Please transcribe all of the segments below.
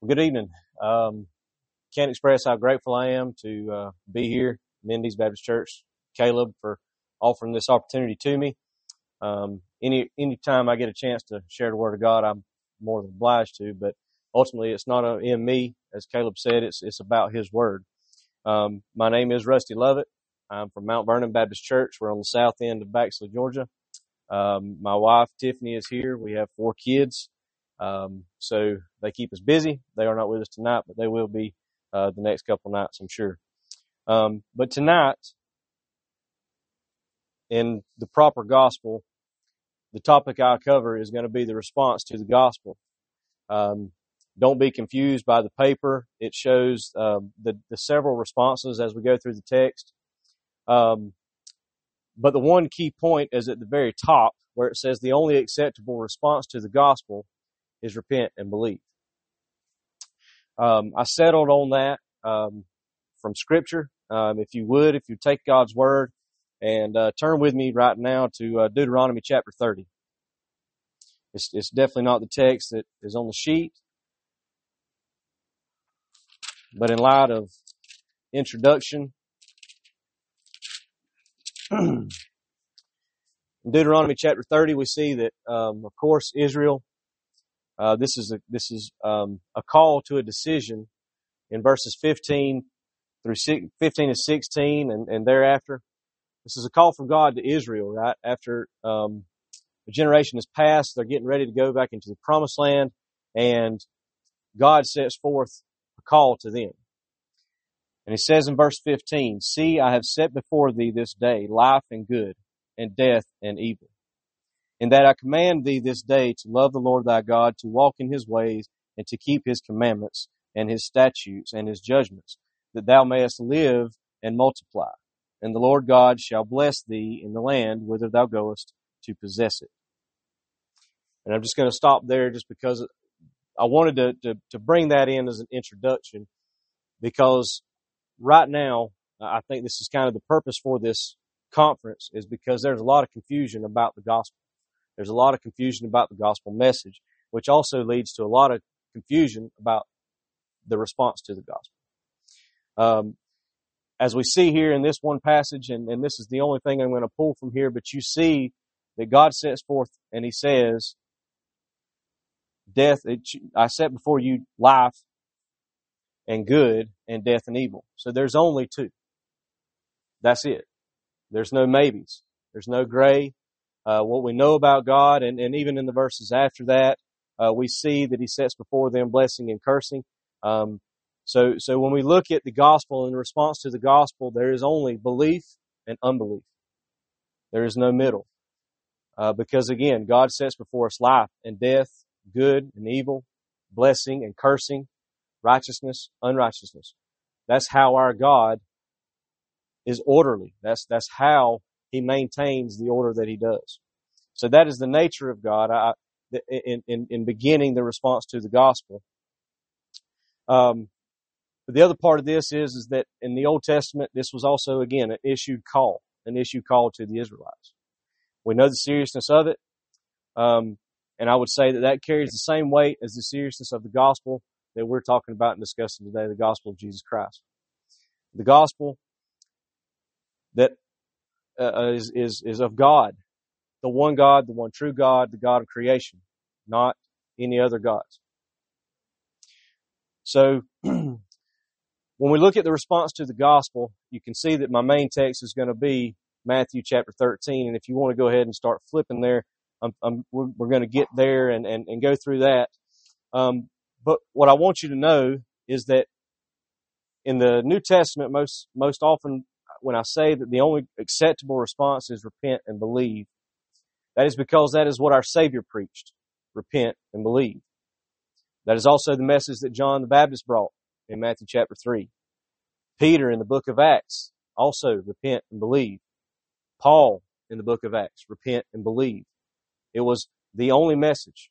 Well, good evening. Um, can't express how grateful I am to uh, be here, Mendes Baptist Church. Caleb for offering this opportunity to me. Um, any any time I get a chance to share the Word of God, I'm more than obliged to. But ultimately, it's not uh, in me, as Caleb said. It's it's about His Word. Um, my name is Rusty Lovett. I'm from Mount Vernon Baptist Church. We're on the south end of Baxley, Georgia. Um, my wife Tiffany is here. We have four kids. Um, so they keep us busy. They are not with us tonight, but they will be uh, the next couple nights, I'm sure. Um, but tonight, in the proper gospel, the topic I cover is going to be the response to the gospel. Um, don't be confused by the paper. It shows um, the, the several responses as we go through the text. Um, but the one key point is at the very top where it says the only acceptable response to the gospel is repent and believe. Um, I settled on that um, from Scripture. Um, if you would, if you take God's word and uh, turn with me right now to uh, Deuteronomy chapter 30. It's, it's definitely not the text that is on the sheet, but in light of introduction, in Deuteronomy chapter 30, we see that, um, of course, Israel uh, this is a, this is um, a call to a decision in verses 15 through 15 to 16 and, and thereafter. This is a call from God to Israel, right? After um, a generation has passed, they're getting ready to go back into the promised land, and God sets forth a call to them. And he says in verse 15, See, I have set before thee this day life and good, and death and evil in that I command thee this day to love the Lord thy God, to walk in his ways, and to keep his commandments, and his statutes, and his judgments, that thou mayest live and multiply. And the Lord God shall bless thee in the land whither thou goest to possess it. And I'm just going to stop there just because I wanted to, to, to bring that in as an introduction because right now, I think this is kind of the purpose for this conference is because there's a lot of confusion about the gospel. There's a lot of confusion about the gospel message, which also leads to a lot of confusion about the response to the gospel. Um, as we see here in this one passage, and, and this is the only thing I'm going to pull from here, but you see that God sets forth and He says, Death, it, I set before you life and good and death and evil. So there's only two. That's it. There's no maybes. There's no gray uh, what we know about God, and, and even in the verses after that, uh, we see that He sets before them blessing and cursing. Um, so, so when we look at the gospel in response to the gospel, there is only belief and unbelief. There is no middle. Uh, because again, God sets before us life and death, good and evil, blessing and cursing, righteousness, unrighteousness. That's how our God is orderly. That's, that's how he maintains the order that he does. So that is the nature of God. I, in, in, in beginning the response to the gospel. Um, but the other part of this is, is that in the Old Testament, this was also again an issued call, an issued call to the Israelites. We know the seriousness of it. Um, and I would say that that carries the same weight as the seriousness of the gospel that we're talking about and discussing today, the gospel of Jesus Christ. The gospel that uh, is, is, is of God, the one God, the one true God, the God of creation, not any other gods. So, when we look at the response to the gospel, you can see that my main text is going to be Matthew chapter 13. And if you want to go ahead and start flipping there, I'm, I'm, we're, we're, going to get there and, and, and go through that. Um, but what I want you to know is that in the New Testament, most, most often when I say that the only acceptable response is repent and believe, that is because that is what our Savior preached. Repent and believe. That is also the message that John the Baptist brought in Matthew chapter 3. Peter in the book of Acts also repent and believe. Paul in the book of Acts, repent and believe. It was the only message.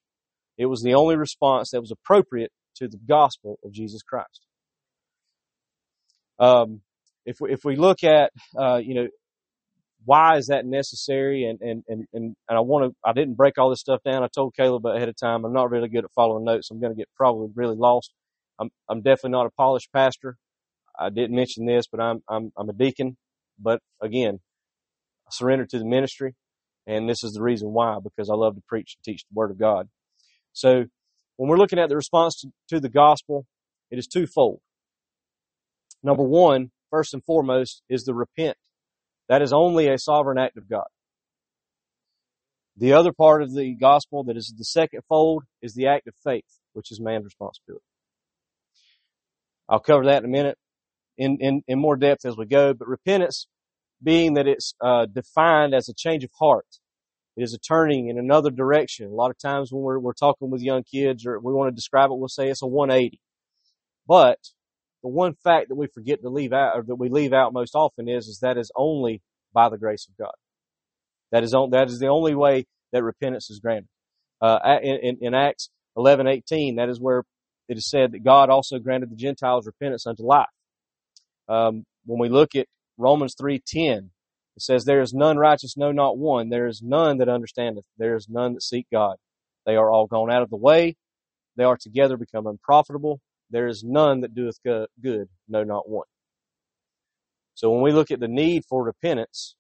It was the only response that was appropriate to the gospel of Jesus Christ. Um, if we, if we look at, uh, you know, why is that necessary? And, and, and, and, I want to, I didn't break all this stuff down. I told Caleb ahead of time, I'm not really good at following notes. I'm going to get probably really lost I'm, I'm definitely not a polished pastor. I didn't mention this, but I'm, I'm, I'm a deacon. But again, I surrender to the ministry. And this is the reason why, because I love to preach and teach the Word of God. So when we're looking at the response to, to the gospel, it is twofold. Number one, first and foremost, is the repent. That is only a sovereign act of God. The other part of the gospel that is the second fold is the act of faith, which is man's responsibility. I'll cover that in a minute in, in, in more depth as we go, but repentance being that it's uh, defined as a change of heart. It is a turning in another direction. A lot of times when we're, we're talking with young kids or we want to describe it, we'll say it's a 180. But the one fact that we forget to leave out, or that we leave out most often is, is that is only by the grace of God. That is on, that is the only way that repentance is granted. Uh, in, in, Acts 11, 18, that is where it is said that God also granted the Gentiles repentance unto life. Um, when we look at Romans 3:10, it says, "There is none righteous, no, not one. There is none that understandeth. There is none that seek God. They are all gone out of the way. They are together become unprofitable. There is none that doeth good, no, not one." So when we look at the need for repentance,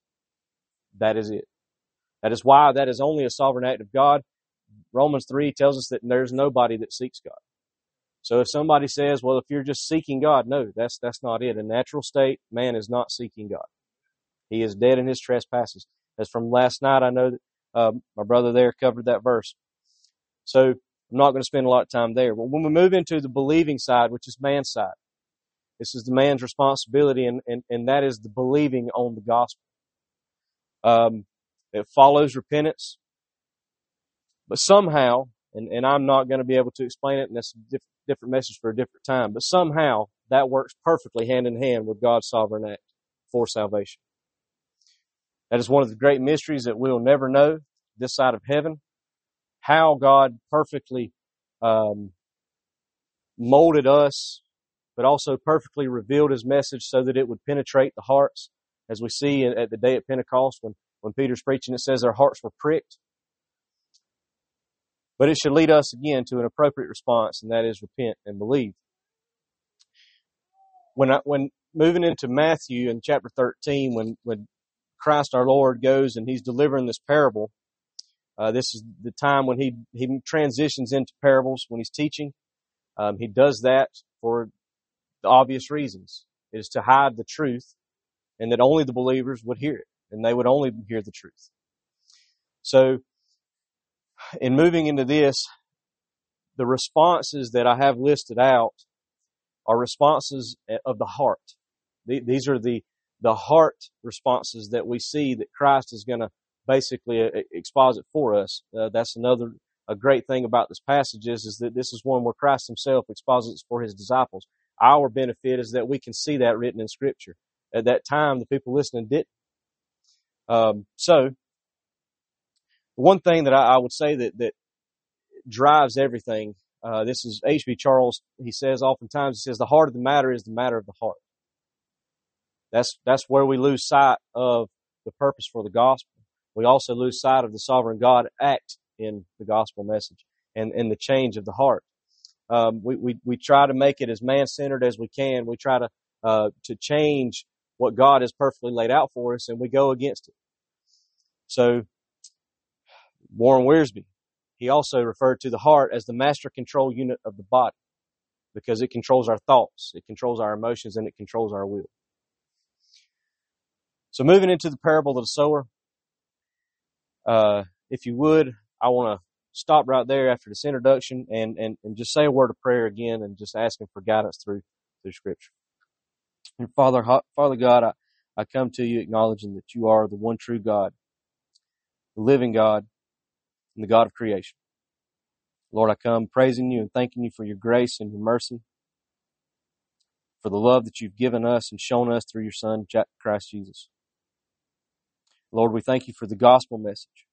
that is it. That is why that is only a sovereign act of God. Romans 3 tells us that there's nobody that seeks God. So if somebody says, well, if you're just seeking God, no, that's, that's not it. In natural state, man is not seeking God. He is dead in his trespasses. As from last night, I know that uh, my brother there covered that verse. So I'm not going to spend a lot of time there. But when we move into the believing side, which is man's side, this is the man's responsibility, and, and, and that is the believing on the gospel. Um, it follows repentance. But somehow, and, and I'm not going to be able to explain it, and that's a diff- different message for a different time, but somehow that works perfectly hand in hand with God's sovereign act for salvation. That is one of the great mysteries that we'll never know this side of heaven. How God perfectly um, molded us, but also perfectly revealed His message so that it would penetrate the hearts, as we see at the day of Pentecost when when Peter's preaching, it says their hearts were pricked. But it should lead us again to an appropriate response, and that is repent and believe. When I, when moving into Matthew in chapter 13, when, when Christ our Lord goes and he's delivering this parable, uh, this is the time when he, he transitions into parables when he's teaching. Um, he does that for the obvious reasons. It is to hide the truth and that only the believers would hear it and they would only hear the truth. So, in moving into this, the responses that I have listed out are responses of the heart. These are the, the heart responses that we see that Christ is going to basically uh, exposit for us. Uh, that's another a great thing about this passage is, is that this is one where Christ himself exposits for his disciples. Our benefit is that we can see that written in scripture. At that time, the people listening didn't. Um, so, one thing that I, I, would say that that drives everything. Uh, this is H.B. Charles. He says oftentimes he says the heart of the matter is the matter of the heart. That's that's where we lose sight of the purpose for the gospel. We also lose sight of the sovereign God act in the gospel message and, and the change of the heart. Um, we, we, we try to make it as man centered as we can. We try to, uh, to change what God has perfectly laid out for us and we go against it. So, Warren Wiersbe, he also referred to the heart as the master control unit of the body because it controls our thoughts, it controls our emotions, and it controls our will. So, moving into the parable of the sower, uh, if you would, I want to stop right there after this introduction and, and, and just say a word of prayer again and just asking for guidance through through Scripture. And Father, Father God, I, I come to you acknowledging that you are the one true God, the living God, and the God of creation. Lord, I come praising you and thanking you for your grace and your mercy, for the love that you've given us and shown us through your Son, Christ Jesus. Lord, we thank you for the gospel message,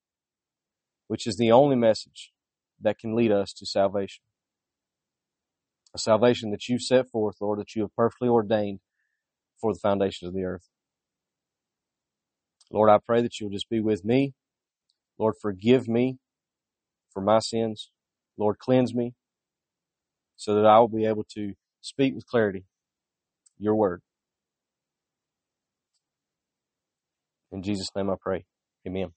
which is the only message that can lead us to salvation. A salvation that you've set forth, Lord, that you have perfectly ordained for the foundations of the earth. Lord, I pray that you'll just be with me. Lord, forgive me for my sins. Lord, cleanse me so that I will be able to speak with clarity your word. In Jesus' name I pray. Amen.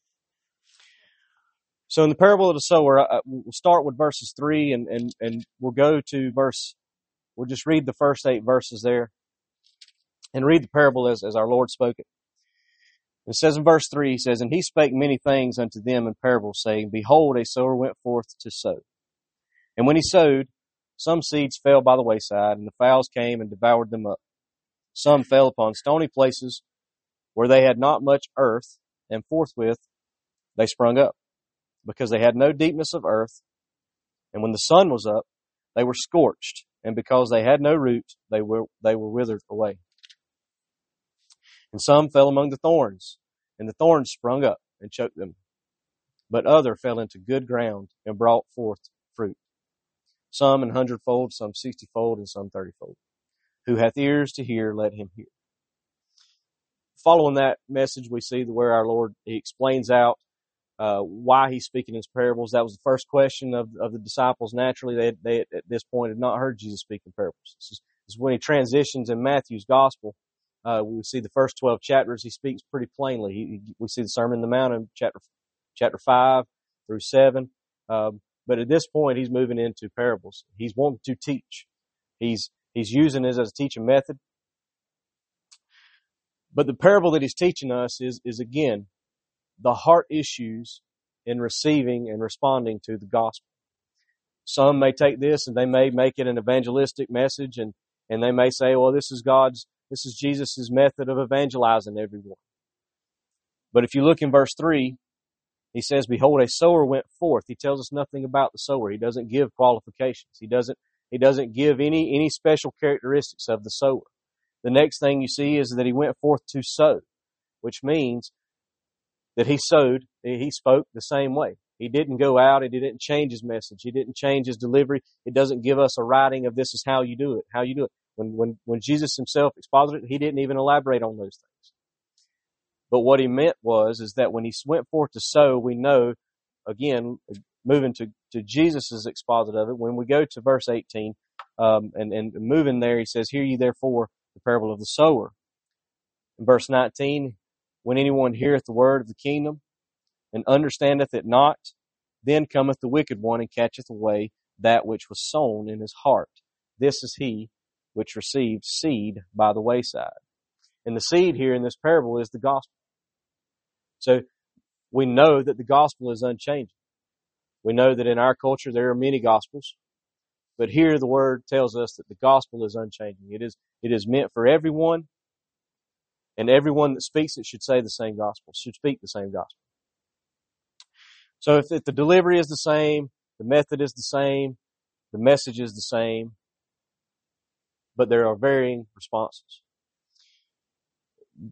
So in the parable of the sower, we'll start with verses three and, and, and we'll go to verse, we'll just read the first eight verses there and read the parable as, as our Lord spoke it. It says in verse three, he says, And he spake many things unto them in parables, saying, Behold, a sower went forth to sow. And when he sowed, some seeds fell by the wayside, and the fowls came and devoured them up. Some fell upon stony places where they had not much earth, and forthwith they sprung up, because they had no deepness of earth. And when the sun was up, they were scorched, and because they had no root, they were, they were withered away. And some fell among the thorns, and the thorns sprung up and choked them. But other fell into good ground and brought forth fruit. Some an hundredfold, some sixtyfold, and some thirtyfold. Who hath ears to hear, let him hear. Following that message, we see where our Lord he explains out uh, why he's speaking his parables. That was the first question of, of the disciples. Naturally, they, they at this point had not heard Jesus speak in parables. This is, this is when he transitions in Matthew's gospel uh, we see the first 12 chapters, he speaks pretty plainly. He, we see the Sermon on the Mount in chapter, chapter 5 through 7. Um, but at this point, he's moving into parables. He's wanting to teach. He's, he's using this as a teaching method. But the parable that he's teaching us is, is again, the heart issues in receiving and responding to the gospel. Some may take this and they may make it an evangelistic message and, and they may say, well, this is God's this is Jesus' method of evangelizing everyone. But if you look in verse 3, he says, Behold, a sower went forth. He tells us nothing about the sower. He doesn't give qualifications. He doesn't, he doesn't give any, any special characteristics of the sower. The next thing you see is that he went forth to sow, which means that he sowed, he spoke the same way. He didn't go out and he didn't change his message. He didn't change his delivery. It doesn't give us a writing of this is how you do it, how you do it. When, when, when Jesus himself exposited it, he didn't even elaborate on those things. But what he meant was, is that when he went forth to sow, we know, again, moving to, to Jesus' exposit of it, when we go to verse 18, um, and, and moving there, he says, Hear ye therefore the parable of the sower. In verse 19, when anyone heareth the word of the kingdom and understandeth it not, then cometh the wicked one and catcheth away that which was sown in his heart. This is he which received seed by the wayside. And the seed here in this parable is the gospel. So we know that the gospel is unchanging. We know that in our culture there are many gospels, but here the word tells us that the gospel is unchanging. It is, it is meant for everyone, and everyone that speaks it should say the same gospel, should speak the same gospel. So if, if the delivery is the same, the method is the same, the message is the same, but there are varying responses.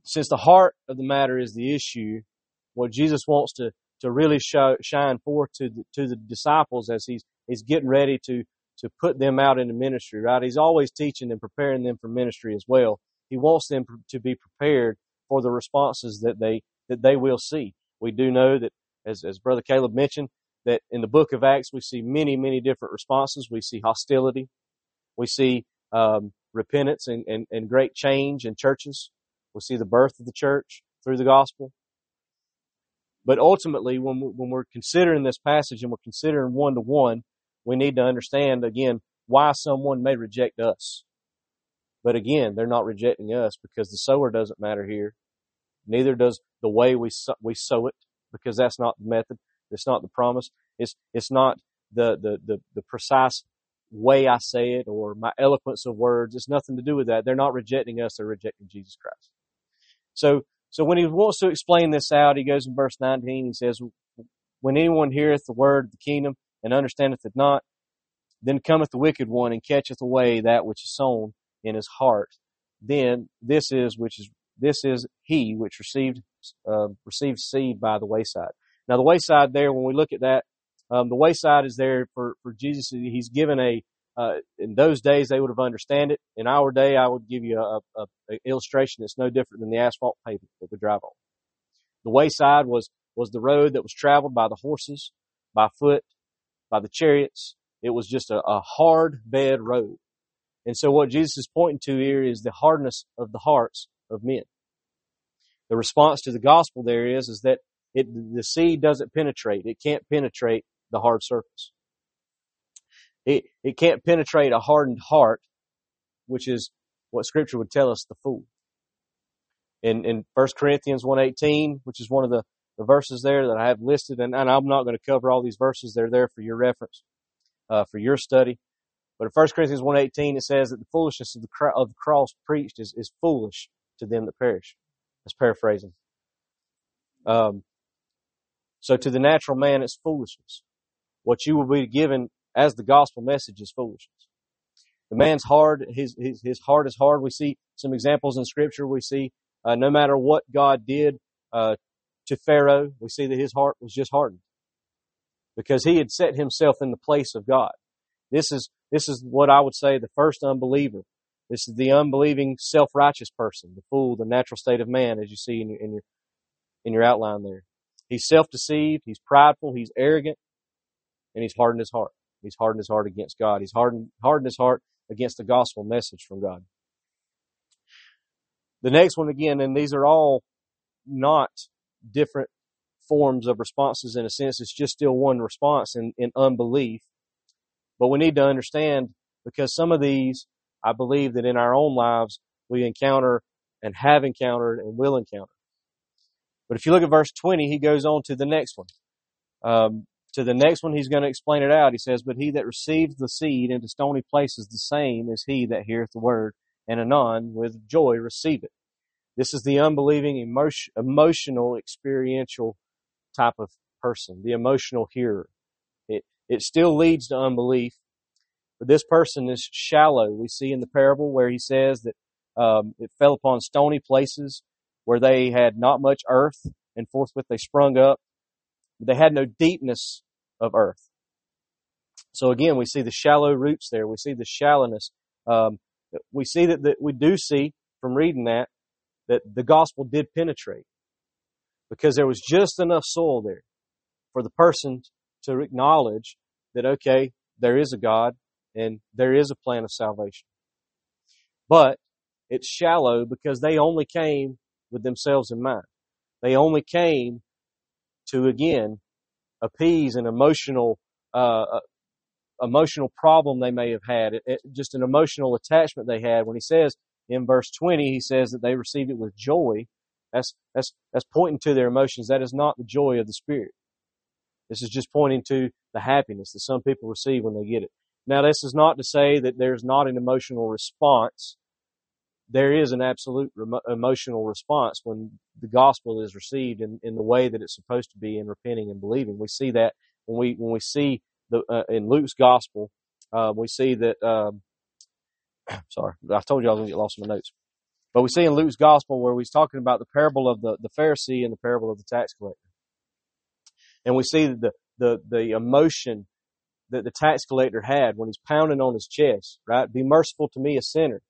Since the heart of the matter is the issue, what Jesus wants to, to really show, shine forth to the, to the disciples as he's, he's getting ready to, to put them out into ministry, right? He's always teaching and preparing them for ministry as well. He wants them to be prepared for the responses that they, that they will see. We do know that, as, as Brother Caleb mentioned, that in the book of Acts, we see many, many different responses. We see hostility. We see um, repentance and, and, and great change in churches. We'll see the birth of the church through the gospel. But ultimately, when, we, when we're considering this passage and we're considering one to one, we need to understand again why someone may reject us. But again, they're not rejecting us because the sower doesn't matter here. Neither does the way we sow, we sow it because that's not the method. It's not the promise. It's it's not the the the, the precise way I say it or my eloquence of words. It's nothing to do with that. They're not rejecting us. They're rejecting Jesus Christ. So, so when he wants to explain this out, he goes in verse 19, he says, when anyone heareth the word of the kingdom and understandeth it not, then cometh the wicked one and catcheth away that which is sown in his heart. Then this is which is this is he which received uh, received seed by the wayside. Now the wayside there, when we look at that, um, the wayside is there for, for Jesus. He's given a, uh, in those days they would have understand it. In our day, I would give you a, a, a illustration that's no different than the asphalt pavement that we drive on. The wayside was, was the road that was traveled by the horses, by foot, by the chariots, It was just a, a hard bed road. And so what Jesus is pointing to here is the hardness of the hearts of men. The response to the gospel there is, is that it, the seed doesn't penetrate. It can't penetrate the hard surface. It, it can't penetrate a hardened heart, which is what scripture would tell us the fool. In, in 1 Corinthians 1.18, which is one of the, the verses there that I have listed, and, and I'm not going to cover all these verses. They're there for your reference, uh, for your study. But in 1 Corinthians 1.18, it says that the foolishness of the, of the cross preached is, is foolish to them that perish. That's paraphrasing. Um, so to the natural man, it's foolishness. What you will be given as the gospel message is foolishness. The man's hard, his, his, his heart is hard. We see some examples in scripture. We see, uh, no matter what God did, uh, to Pharaoh, we see that his heart was just hardened because he had set himself in the place of God. This is, this is what I would say the first unbeliever. This is the unbelieving, self-righteous person, the fool, the natural state of man, as you see in your, in your, in your outline there. He's self-deceived, he's prideful, he's arrogant, and he's hardened his heart. He's hardened his heart against God. He's hardened, hardened his heart against the gospel message from God. The next one again, and these are all not different forms of responses in a sense. It's just still one response in, in unbelief. But we need to understand because some of these, I believe that in our own lives, we encounter and have encountered and will encounter. But if you look at verse 20, he goes on to the next one. Um, to the next one, he's going to explain it out. He says, But he that receives the seed into stony places, the same is he that heareth the word, and anon with joy receive it. This is the unbelieving, emotion, emotional, experiential type of person, the emotional hearer. It, it still leads to unbelief, but this person is shallow. We see in the parable where he says that um, it fell upon stony places where they had not much earth, and forthwith they sprung up. They had no deepness of earth. So again, we see the shallow roots there. We see the shallowness. Um, we see that, that we do see from reading that that the gospel did penetrate because there was just enough soil there for the person to acknowledge that okay, there is a God and there is a plan of salvation. But it's shallow because they only came with themselves in mind. They only came to again appease an emotional uh, uh, emotional problem they may have had, it, it, just an emotional attachment they had. When he says in verse 20, he says that they received it with joy. That's that's that's pointing to their emotions. That is not the joy of the Spirit. This is just pointing to the happiness that some people receive when they get it. Now, this is not to say that there's not an emotional response there is an absolute remo- emotional response when the gospel is received in, in the way that it's supposed to be in repenting and believing. We see that when we when we see the uh, in Luke's gospel, uh, we see that. Um, sorry, I told you I was going to get lost in my notes. But we see in Luke's gospel where he's talking about the parable of the, the Pharisee and the parable of the tax collector. And we see the, the, the emotion that the tax collector had when he's pounding on his chest, right? Be merciful to me, a sinner,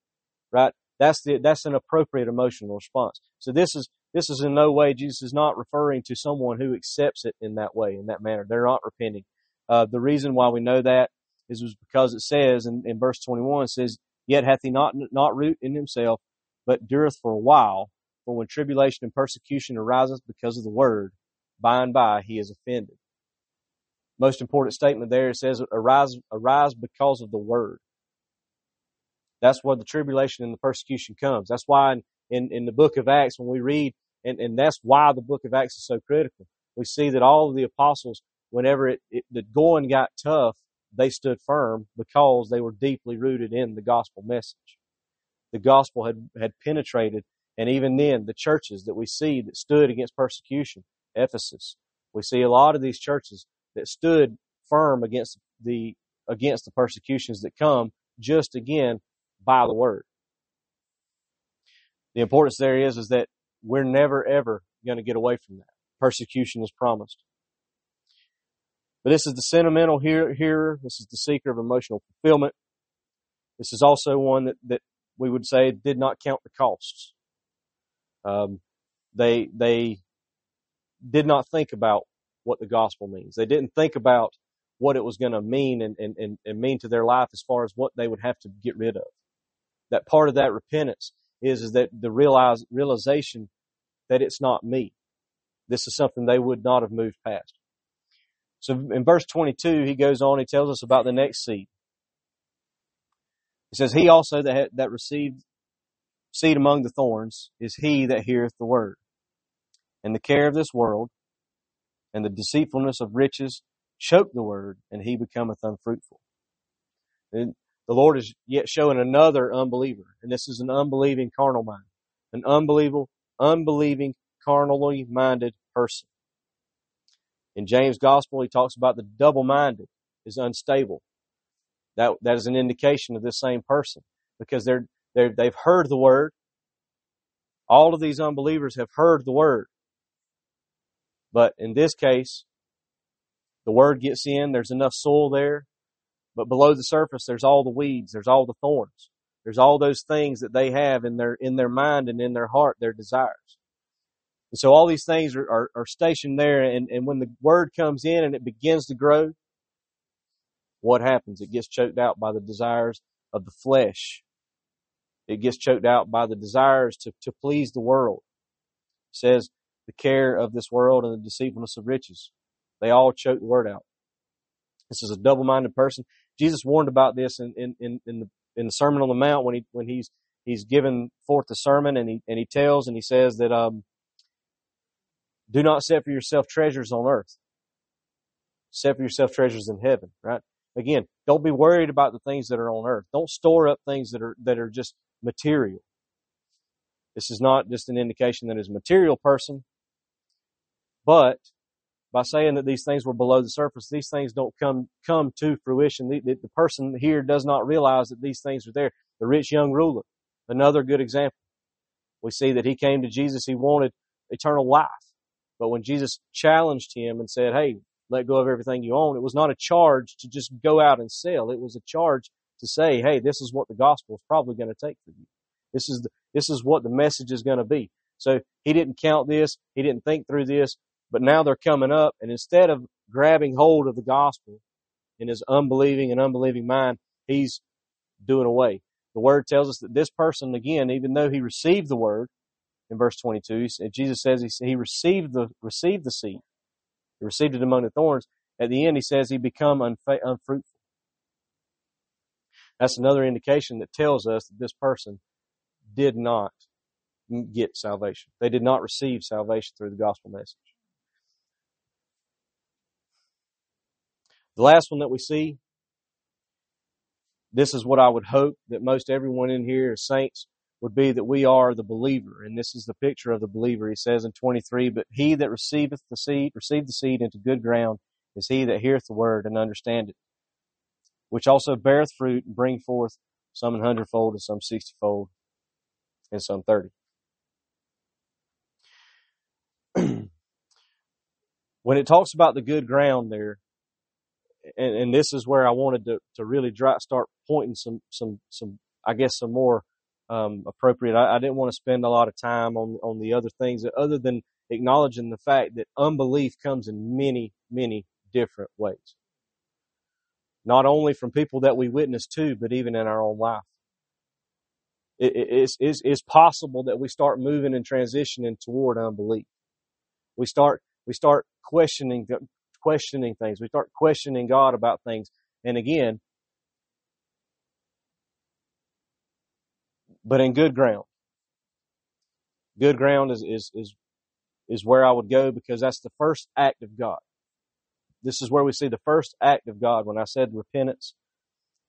right? That's the, that's an appropriate emotional response. So this is, this is in no way, Jesus is not referring to someone who accepts it in that way, in that manner. They're not repenting. Uh, the reason why we know that is because it says in, in verse 21, it says, Yet hath he not, not root in himself, but dureth for a while. For when tribulation and persecution ariseth because of the word, by and by he is offended. Most important statement there, it says, arise, arise because of the word. That's where the tribulation and the persecution comes. That's why in, in, in the book of Acts, when we read, and, and that's why the book of Acts is so critical. We see that all of the apostles, whenever it, it the going got tough, they stood firm because they were deeply rooted in the gospel message. The gospel had, had penetrated, and even then, the churches that we see that stood against persecution, Ephesus, we see a lot of these churches that stood firm against the against the persecutions that come just again by the word. The importance there is, is that we're never ever going to get away from that. Persecution is promised. But this is the sentimental hearer. This is the seeker of emotional fulfillment. This is also one that, that we would say did not count the costs. Um, they, they did not think about what the gospel means. They didn't think about what it was going to mean and, and, and, mean to their life as far as what they would have to get rid of. That part of that repentance is, is that the realize, realization that it's not me. This is something they would not have moved past. So in verse 22, he goes on, he tells us about the next seed. He says, He also that, that received seed among the thorns is he that heareth the word. And the care of this world and the deceitfulness of riches choke the word, and he becometh unfruitful. And the Lord is yet showing another unbeliever, and this is an unbelieving carnal mind, an unbelievable, unbelieving, carnally minded person. In James' gospel, he talks about the double-minded is unstable. That, that is an indication of this same person because they're, they're, they've heard the word. All of these unbelievers have heard the word. But in this case, the word gets in, there's enough soil there, but below the surface, there's all the weeds, there's all the thorns. There's all those things that they have in their, in their mind and in their heart, their desires. And so all these things are, are, are stationed there and, and when the word comes in and it begins to grow, what happens? It gets choked out by the desires of the flesh. It gets choked out by the desires to, to please the world. It says the care of this world and the deceitfulness of riches. They all choke the word out. This is a double-minded person. Jesus warned about this in, in, in, in the in the Sermon on the Mount when he when he's he's given forth the sermon and he and he tells and he says that um do not set for yourself treasures on earth. Set for yourself treasures in heaven, right? Again, don't be worried about the things that are on earth. Don't store up things that are, that are just material. This is not just an indication that a material person, but by saying that these things were below the surface, these things don't come, come to fruition. The, the, the person here does not realize that these things are there. The rich young ruler, another good example. We see that he came to Jesus, he wanted eternal life. But when Jesus challenged him and said, Hey, let go of everything you own, it was not a charge to just go out and sell. It was a charge to say, Hey, this is what the gospel is probably going to take for you. This is the, this is what the message is going to be. So he didn't count this. He didn't think through this, but now they're coming up and instead of grabbing hold of the gospel in his unbelieving and unbelieving mind, he's doing away. The word tells us that this person, again, even though he received the word, in verse 22. Jesus says he, he received the received the seed. He received it among the thorns. At the end, he says he become unfa- unfruitful. That's another indication that tells us that this person did not get salvation. They did not receive salvation through the gospel message. The last one that we see, this is what I would hope that most everyone in here is saints would be that we are the believer. And this is the picture of the believer. He says in 23, but he that receiveth the seed, receive the seed into good ground is he that heareth the word and understand it, which also beareth fruit and bring forth some an hundredfold and some sixtyfold and some thirty. when it talks about the good ground there, and, and, this is where I wanted to, to really dry, start pointing some, some, some, I guess some more um, appropriate. I, I, didn't want to spend a lot of time on on the other things other than acknowledging the fact that unbelief comes in many many different ways. Not only from people that we witness to, but even in our own life. It, it, it's, it's, it's possible that we start moving and transitioning toward unbelief. We start we start questioning questioning things. We start questioning God about things. And again, but in good ground. Good ground is, is, is, is where I would go because that's the first act of God. This is where we see the first act of God. When I said repentance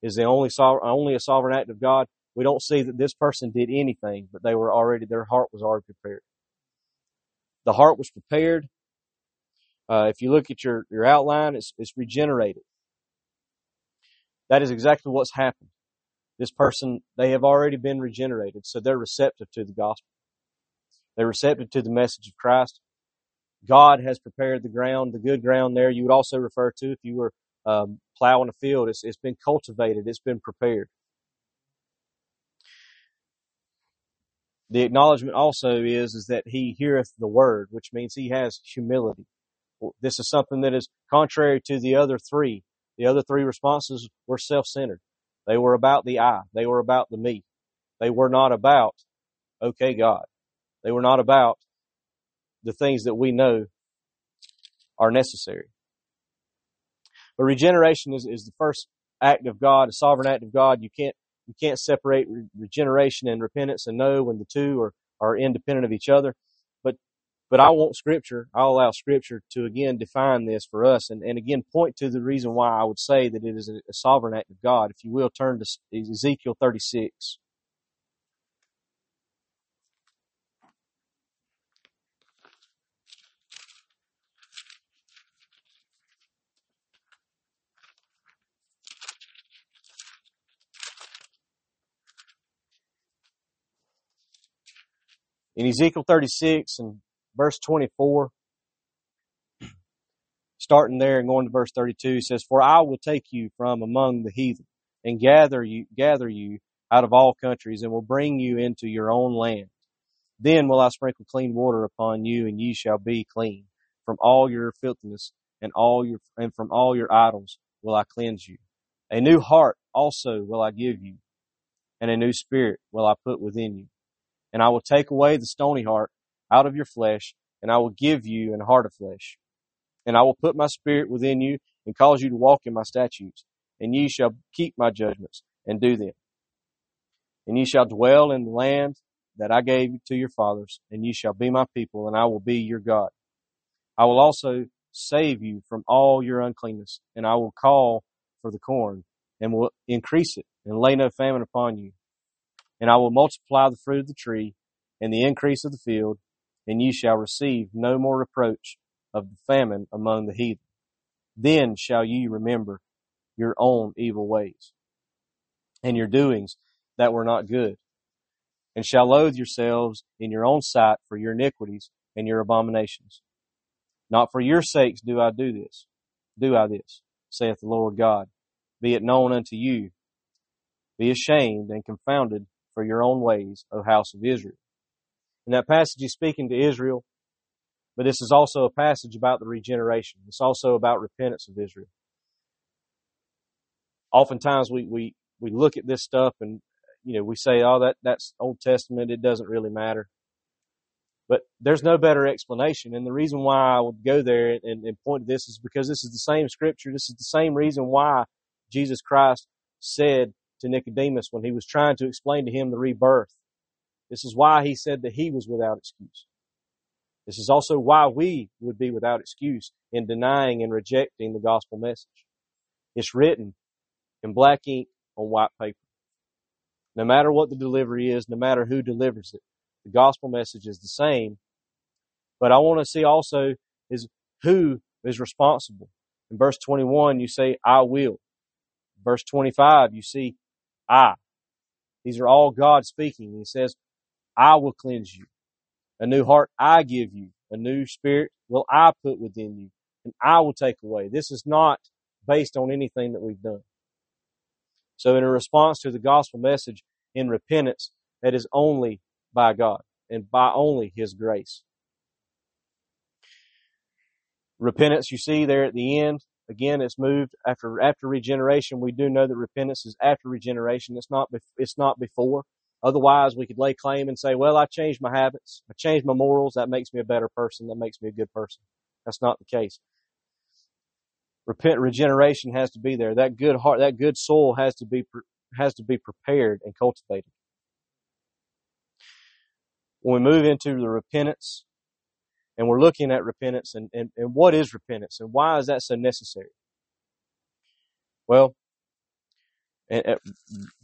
is the only only a sovereign act of God, we don't see that this person did anything, but they were already, their heart was already prepared. The heart was prepared. Uh, if you look at your, your outline, it's, it's regenerated. That is exactly what's happened this person, they have already been regenerated, so they're receptive to the gospel. They're receptive to the message of Christ. God has prepared the ground, the good ground there. You would also refer to if you were um, plowing a field. It's, it's been cultivated. It's been prepared. The acknowledgement also is, is that he heareth the word, which means he has humility. This is something that is contrary to the other three the other three responses were self-centered. They were about the I. They were about the me. They were not about, okay, God. They were not about the things that we know are necessary. But regeneration is, is the first act of God, a sovereign act of God. You can't, you can't separate re- regeneration and repentance and know when the two are, are independent of each other. But, I want scripture, I'll allow scripture to again define this for us and, and again point to the reason why I would say that it is a sovereign act of God. If you will turn to Ezekiel 36. In Ezekiel 36 and verse 24, starting there and going to verse 32, he says, For I will take you from among the heathen and gather you, gather you out of all countries and will bring you into your own land. Then will I sprinkle clean water upon you and ye shall be clean from all your filthiness and all your, and from all your idols will I cleanse you. A new heart also will I give you and a new spirit will I put within you and I will take away the stony heart out of your flesh, and I will give you an heart of flesh. And I will put my spirit within you, and cause you to walk in my statutes, and ye shall keep my judgments, and do them. And ye shall dwell in the land that I gave to your fathers, and ye shall be my people, and I will be your God. I will also save you from all your uncleanness, and I will call for the corn, and will increase it, and lay no famine upon you and I will multiply the fruit of the tree and the increase of the field, and ye shall receive no more reproach of the famine among the heathen. Then shall ye remember your own evil ways and your doings that were not good, and shall loathe yourselves in your own sight for your iniquities and your abominations. Not for your sakes do I do this, do I this, saith the Lord God. Be it known unto you. Be ashamed and confounded for your own ways, O house of Israel. And that passage is speaking to Israel, but this is also a passage about the regeneration. It's also about repentance of Israel. Oftentimes we, we, we look at this stuff and, you know, we say, oh, that, that's Old Testament. It doesn't really matter. But there's no better explanation. And the reason why I would go there and, and point to this is because this is the same scripture. This is the same reason why Jesus Christ said to Nicodemus when he was trying to explain to him the rebirth. This is why he said that he was without excuse. This is also why we would be without excuse in denying and rejecting the gospel message. It's written in black ink on white paper. No matter what the delivery is, no matter who delivers it, the gospel message is the same. But I want to see also is who is responsible. In verse 21, you say, I will. Verse 25, you see, I. These are all God speaking. He says, I will cleanse you. A new heart I give you. A new spirit will I put within you. And I will take away. This is not based on anything that we've done. So in a response to the gospel message in repentance, that is only by God and by only His grace. Repentance, you see there at the end, Again, it's moved after after regeneration. We do know that repentance is after regeneration. It's not it's not before. Otherwise, we could lay claim and say, "Well, I changed my habits. I changed my morals. That makes me a better person. That makes me a good person." That's not the case. Repent regeneration has to be there. That good heart, that good soul has to be has to be prepared and cultivated. When we move into the repentance and we're looking at repentance and, and, and what is repentance and why is that so necessary? Well,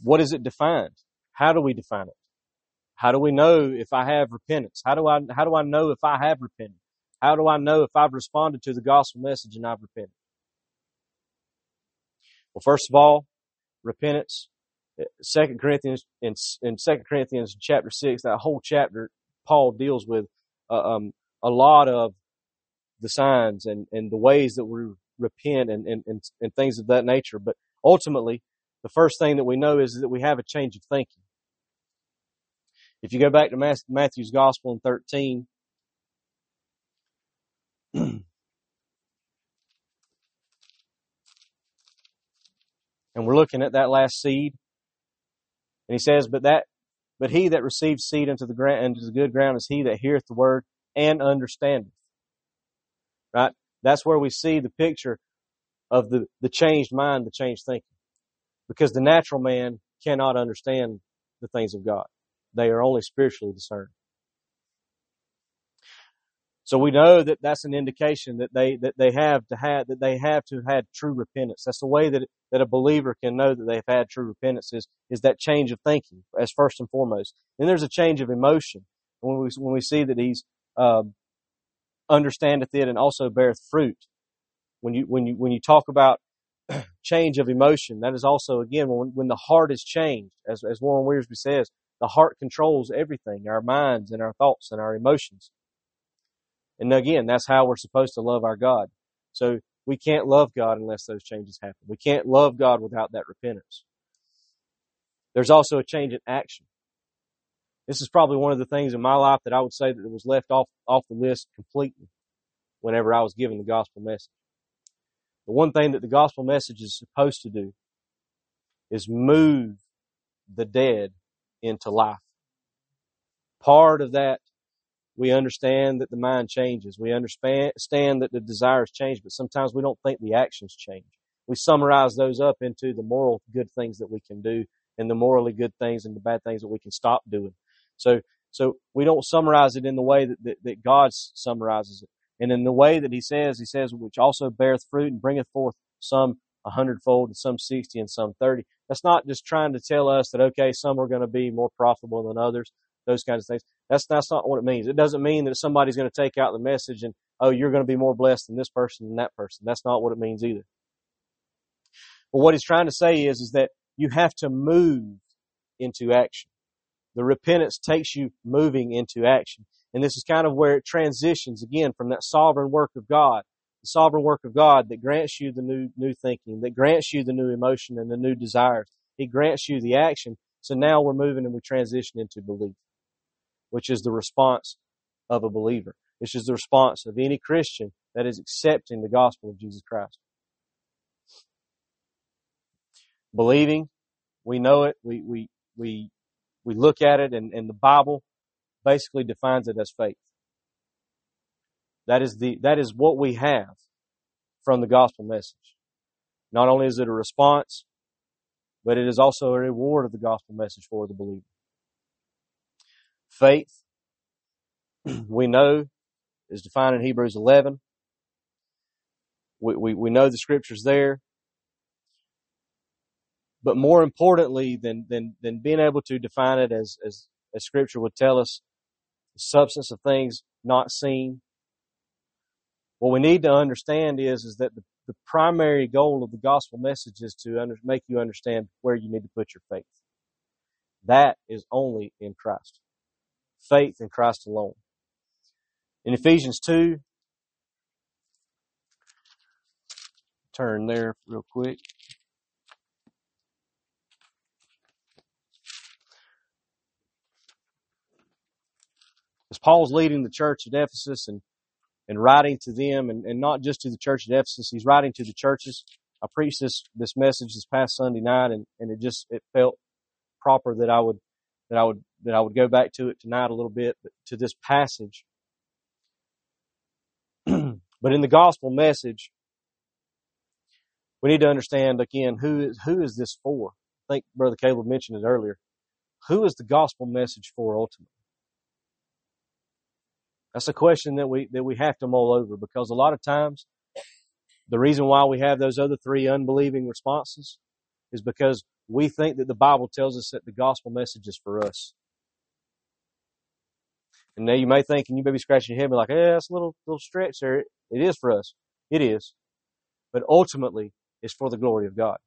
what is it defined? How do we define it? How do we know if I have repentance? How do I, how do I know if I have repented? How do I know if I've responded to the gospel message and I've repented? Well, first of all, repentance. Uh, Second Corinthians in, in Second Corinthians chapter six, that whole chapter, Paul deals with uh, um, a lot of the signs and, and the ways that we repent and, and, and, and things of that nature. But ultimately, the first thing that we know is that we have a change of thinking. If you go back to Matthew's Gospel in 13, And we're looking at that last seed. And he says, but that, but he that receives seed into the ground, into the good ground is he that heareth the word and understandeth. Right? That's where we see the picture of the, the changed mind, the changed thinking. Because the natural man cannot understand the things of God. They are only spiritually discerned. So we know that that's an indication that they that they have to have that they have to have had true repentance. That's the way that that a believer can know that they've had true repentance is is that change of thinking as first and foremost. Then there's a change of emotion when we when we see that he's um, understandeth it and also beareth fruit. When you when you when you talk about change of emotion, that is also again when when the heart is changed, as as Warren Wiersbe says, the heart controls everything, our minds and our thoughts and our emotions. And again, that's how we're supposed to love our God. So we can't love God unless those changes happen. We can't love God without that repentance. There's also a change in action. This is probably one of the things in my life that I would say that it was left off, off the list completely whenever I was given the gospel message. The one thing that the gospel message is supposed to do is move the dead into life. Part of that we understand that the mind changes. We understand that the desires change, but sometimes we don't think the actions change. We summarize those up into the moral good things that we can do and the morally good things and the bad things that we can stop doing. So, so we don't summarize it in the way that, that, that God summarizes it. And in the way that he says, he says, which also beareth fruit and bringeth forth some a hundredfold and some sixty and some thirty. That's not just trying to tell us that, okay, some are going to be more profitable than others those kinds of things. That's that's not what it means. It doesn't mean that somebody's going to take out the message and oh, you're going to be more blessed than this person than that person. That's not what it means either. But what he's trying to say is is that you have to move into action. The repentance takes you moving into action. And this is kind of where it transitions again from that sovereign work of God, the sovereign work of God that grants you the new, new thinking, that grants you the new emotion and the new desires. He grants you the action. So now we're moving and we transition into belief which is the response of a believer. This is the response of any Christian that is accepting the gospel of Jesus Christ. Believing, we know it, we, we, we, we look at it and, and the Bible basically defines it as faith. That is the, that is what we have from the gospel message. Not only is it a response, but it is also a reward of the gospel message for the believer. Faith, we know, is defined in Hebrews 11. We, we, we know the scriptures there. But more importantly than, than, than being able to define it as, as, as scripture would tell us, the substance of things not seen. What we need to understand is, is that the, the primary goal of the gospel message is to under, make you understand where you need to put your faith. That is only in Christ faith in Christ alone. In Ephesians 2, turn there real quick. As Paul's leading the church at Ephesus and, and writing to them, and, and not just to the church at Ephesus, he's writing to the churches. I preached this, this message this past Sunday night, and, and it just, it felt proper that I would that I would that I would go back to it tonight a little bit to this passage. but in the gospel message, we need to understand again who is who is this for? I think Brother Caleb mentioned it earlier. Who is the gospel message for ultimately? That's a question that we that we have to mull over because a lot of times the reason why we have those other three unbelieving responses is because we think that the Bible tells us that the gospel message is for us. And now you may think, and you may be scratching your head, and be like, "Yeah, that's a little little stretch there." It is for us. It is, but ultimately, it's for the glory of God.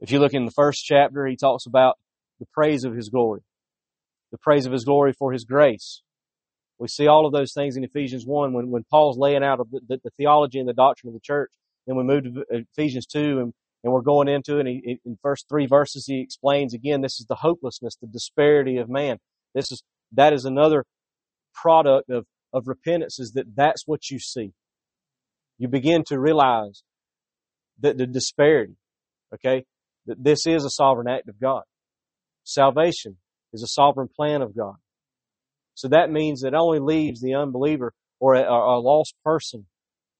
If you look in the first chapter, he talks about the praise of His glory, the praise of His glory for His grace. We see all of those things in Ephesians one when when Paul's laying out the, the, the theology and the doctrine of the church. Then we move to Ephesians 2 and, and we're going into it. He, in first three verses, he explains again, this is the hopelessness, the disparity of man. This is, that is another product of, of repentance is that that's what you see. You begin to realize that the disparity. Okay? That this is a sovereign act of God. Salvation is a sovereign plan of God. So that means that only leaves the unbeliever or a, a lost person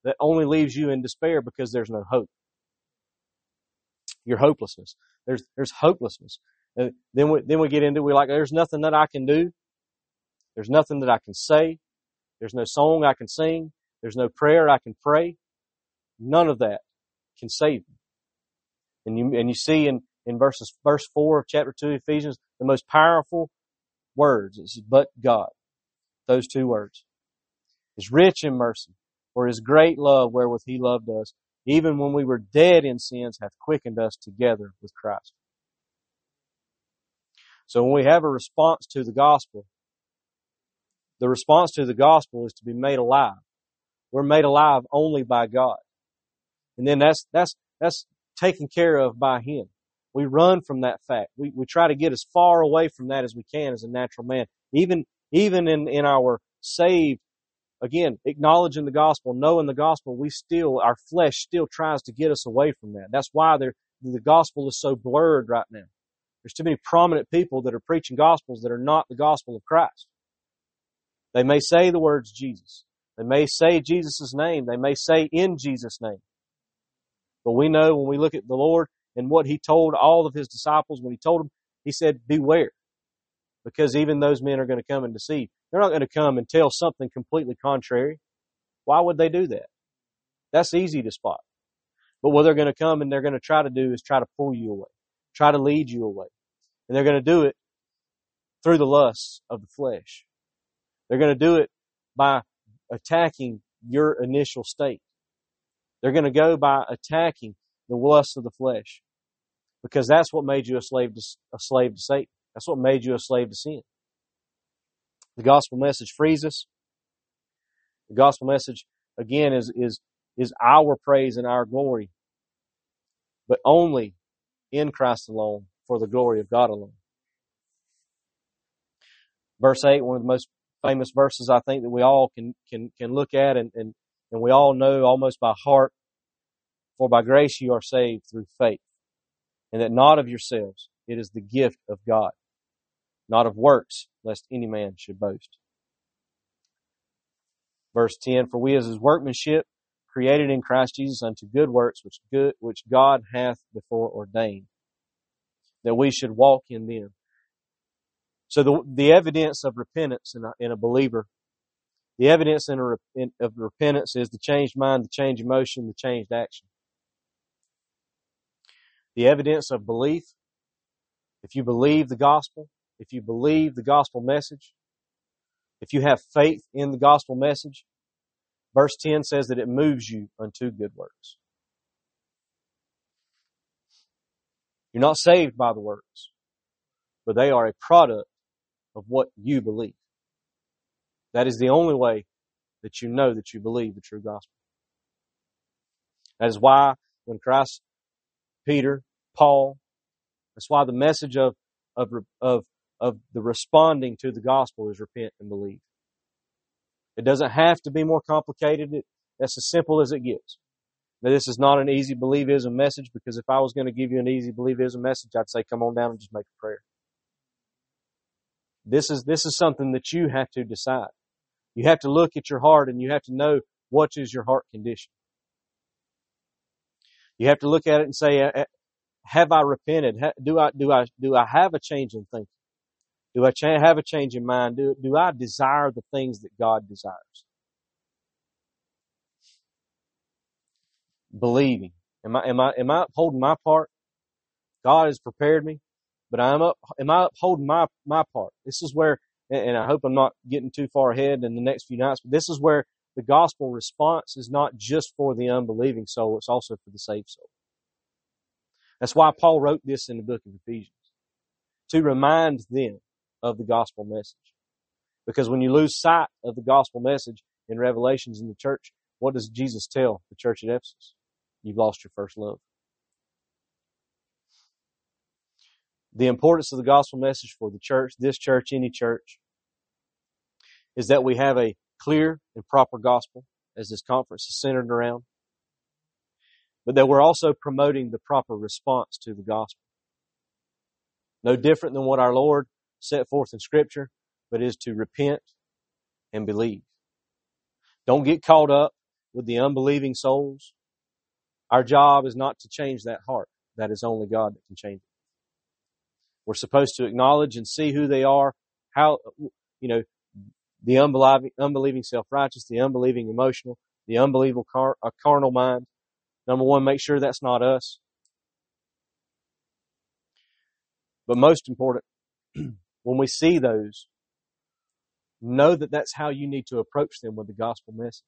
that only leaves you in despair because there's no hope. Your hopelessness. There's, there's hopelessness. And then we, then we get into, we're like, there's nothing that I can do. There's nothing that I can say. There's no song I can sing. There's no prayer I can pray. None of that can save me. And you, and you see in, in verses, verse four of chapter two of Ephesians, the most powerful words is but God. Those two words. Is rich in mercy, for his great love wherewith he loved us, even when we were dead in sins, hath quickened us together with Christ. So when we have a response to the gospel, the response to the gospel is to be made alive. We're made alive only by God. And then that's, that's, that's taken care of by Him. We run from that fact. We, we try to get as far away from that as we can as a natural man. Even, even in, in our saved, again, acknowledging the gospel, knowing the gospel, we still, our flesh still tries to get us away from that. That's why the gospel is so blurred right now. There's too many prominent people that are preaching gospels that are not the gospel of Christ. They may say the words Jesus. They may say Jesus' name. They may say in Jesus' name. But we know when we look at the Lord and what He told all of His disciples when He told them, He said, beware. Because even those men are going to come and deceive. They're not going to come and tell something completely contrary. Why would they do that? That's easy to spot. But what they're going to come and they're going to try to do is try to pull you away, try to lead you away. And they're going to do it through the lusts of the flesh. They're going to do it by attacking your initial state. They're going to go by attacking the lusts of the flesh because that's what made you a slave to, a slave to Satan. That's what made you a slave to sin. The gospel message frees us. The gospel message, again, is, is, is our praise and our glory, but only in Christ alone for the glory of God alone. Verse 8, one of the most famous verses I think that we all can, can, can look at and, and, and we all know almost by heart. For by grace you are saved through faith, and that not of yourselves. It is the gift of God, not of works, lest any man should boast. Verse 10, For we as his workmanship, created in Christ Jesus unto good works, which good, which God hath before ordained, that we should walk in them. So the, the evidence of repentance in a, in a believer, the evidence in a, in, of repentance is the changed mind, the changed emotion, the changed action. The evidence of belief, if you believe the gospel, if you believe the gospel message, if you have faith in the gospel message, verse 10 says that it moves you unto good works. You're not saved by the works, but they are a product of what you believe. That is the only way that you know that you believe the true gospel. That is why when Christ, Peter, Paul, that's why the message of, of, of, of the responding to the gospel is repent and believe. It doesn't have to be more complicated. It, that's as simple as it gets. Now, this is not an easy believism message because if I was going to give you an easy believism message, I'd say, come on down and just make a prayer. This is, this is something that you have to decide. You have to look at your heart and you have to know what is your heart condition. You have to look at it and say, have I repented? Do I, do I, do I have a change in thinking? Do I have a change in mind? Do, do I desire the things that God desires? Believing. Am I, am I, am I upholding my part? God has prepared me but I'm up, am I upholding my, my part? This is where, and I hope I'm not getting too far ahead in the next few nights, but this is where the gospel response is not just for the unbelieving soul, it's also for the saved soul. That's why Paul wrote this in the book of Ephesians, to remind them of the gospel message. Because when you lose sight of the gospel message in Revelations in the church, what does Jesus tell the church at Ephesus? You've lost your first love. the importance of the gospel message for the church, this church, any church, is that we have a clear and proper gospel as this conference is centered around. But that we're also promoting the proper response to the gospel. No different than what our Lord set forth in Scripture, but is to repent and believe. Don't get caught up with the unbelieving souls. Our job is not to change that heart. That is only God that can change it. We're supposed to acknowledge and see who they are, how, you know, the unbelieving, unbelieving self-righteous, the unbelieving emotional, the unbelieving car, carnal mind. Number one, make sure that's not us. But most important, when we see those, know that that's how you need to approach them with the gospel message.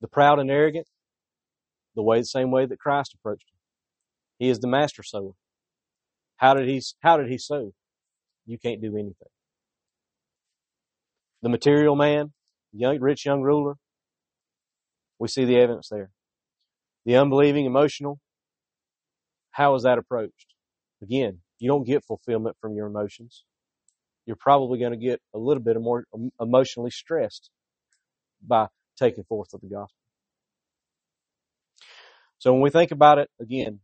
The proud and arrogant, the way, the same way that Christ approached them. He is the master sower. How did he, how did he sow? You can't do anything. The material man, young, rich young ruler, we see the evidence there. The unbelieving, emotional, how is that approached? Again, you don't get fulfillment from your emotions. You're probably going to get a little bit more emotionally stressed by taking forth of the gospel. So when we think about it again,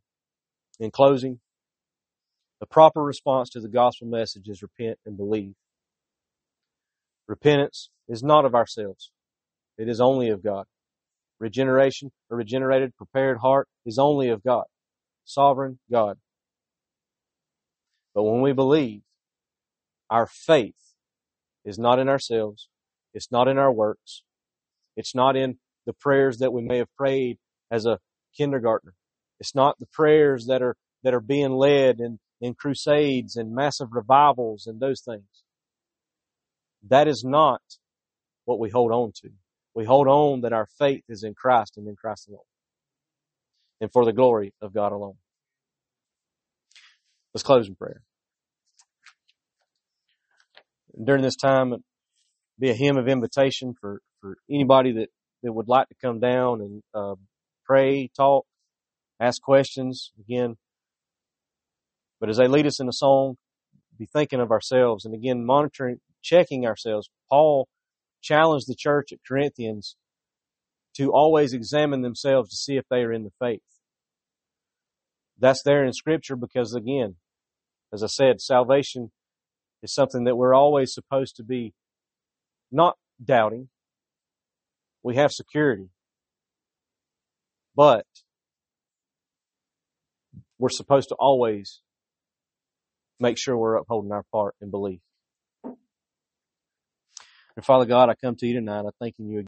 in closing, the proper response to the gospel message is repent and believe. Repentance is not of ourselves. It is only of God. Regeneration, a regenerated, prepared heart is only of God. Sovereign God. But when we believe, our faith is not in ourselves. It's not in our works. It's not in the prayers that we may have prayed as a kindergartner. It's not the prayers that are, that are being led in, in crusades and massive revivals and those things. That is not what we hold on to. We hold on that our faith is in Christ and in Christ alone. And for the glory of God alone. Let's close in prayer. During this time, be a hymn of invitation for, for anybody that, that would like to come down and uh, pray, talk, ask questions again. But as they lead us in the song, be thinking of ourselves and again monitoring, checking ourselves. Paul challenged the church at Corinthians to always examine themselves to see if they are in the faith. That's there in scripture because again, as I said, salvation is something that we're always supposed to be not doubting. We have security. But we're supposed to always make sure we're upholding our part in belief. And Father God, I come to you tonight. I thank you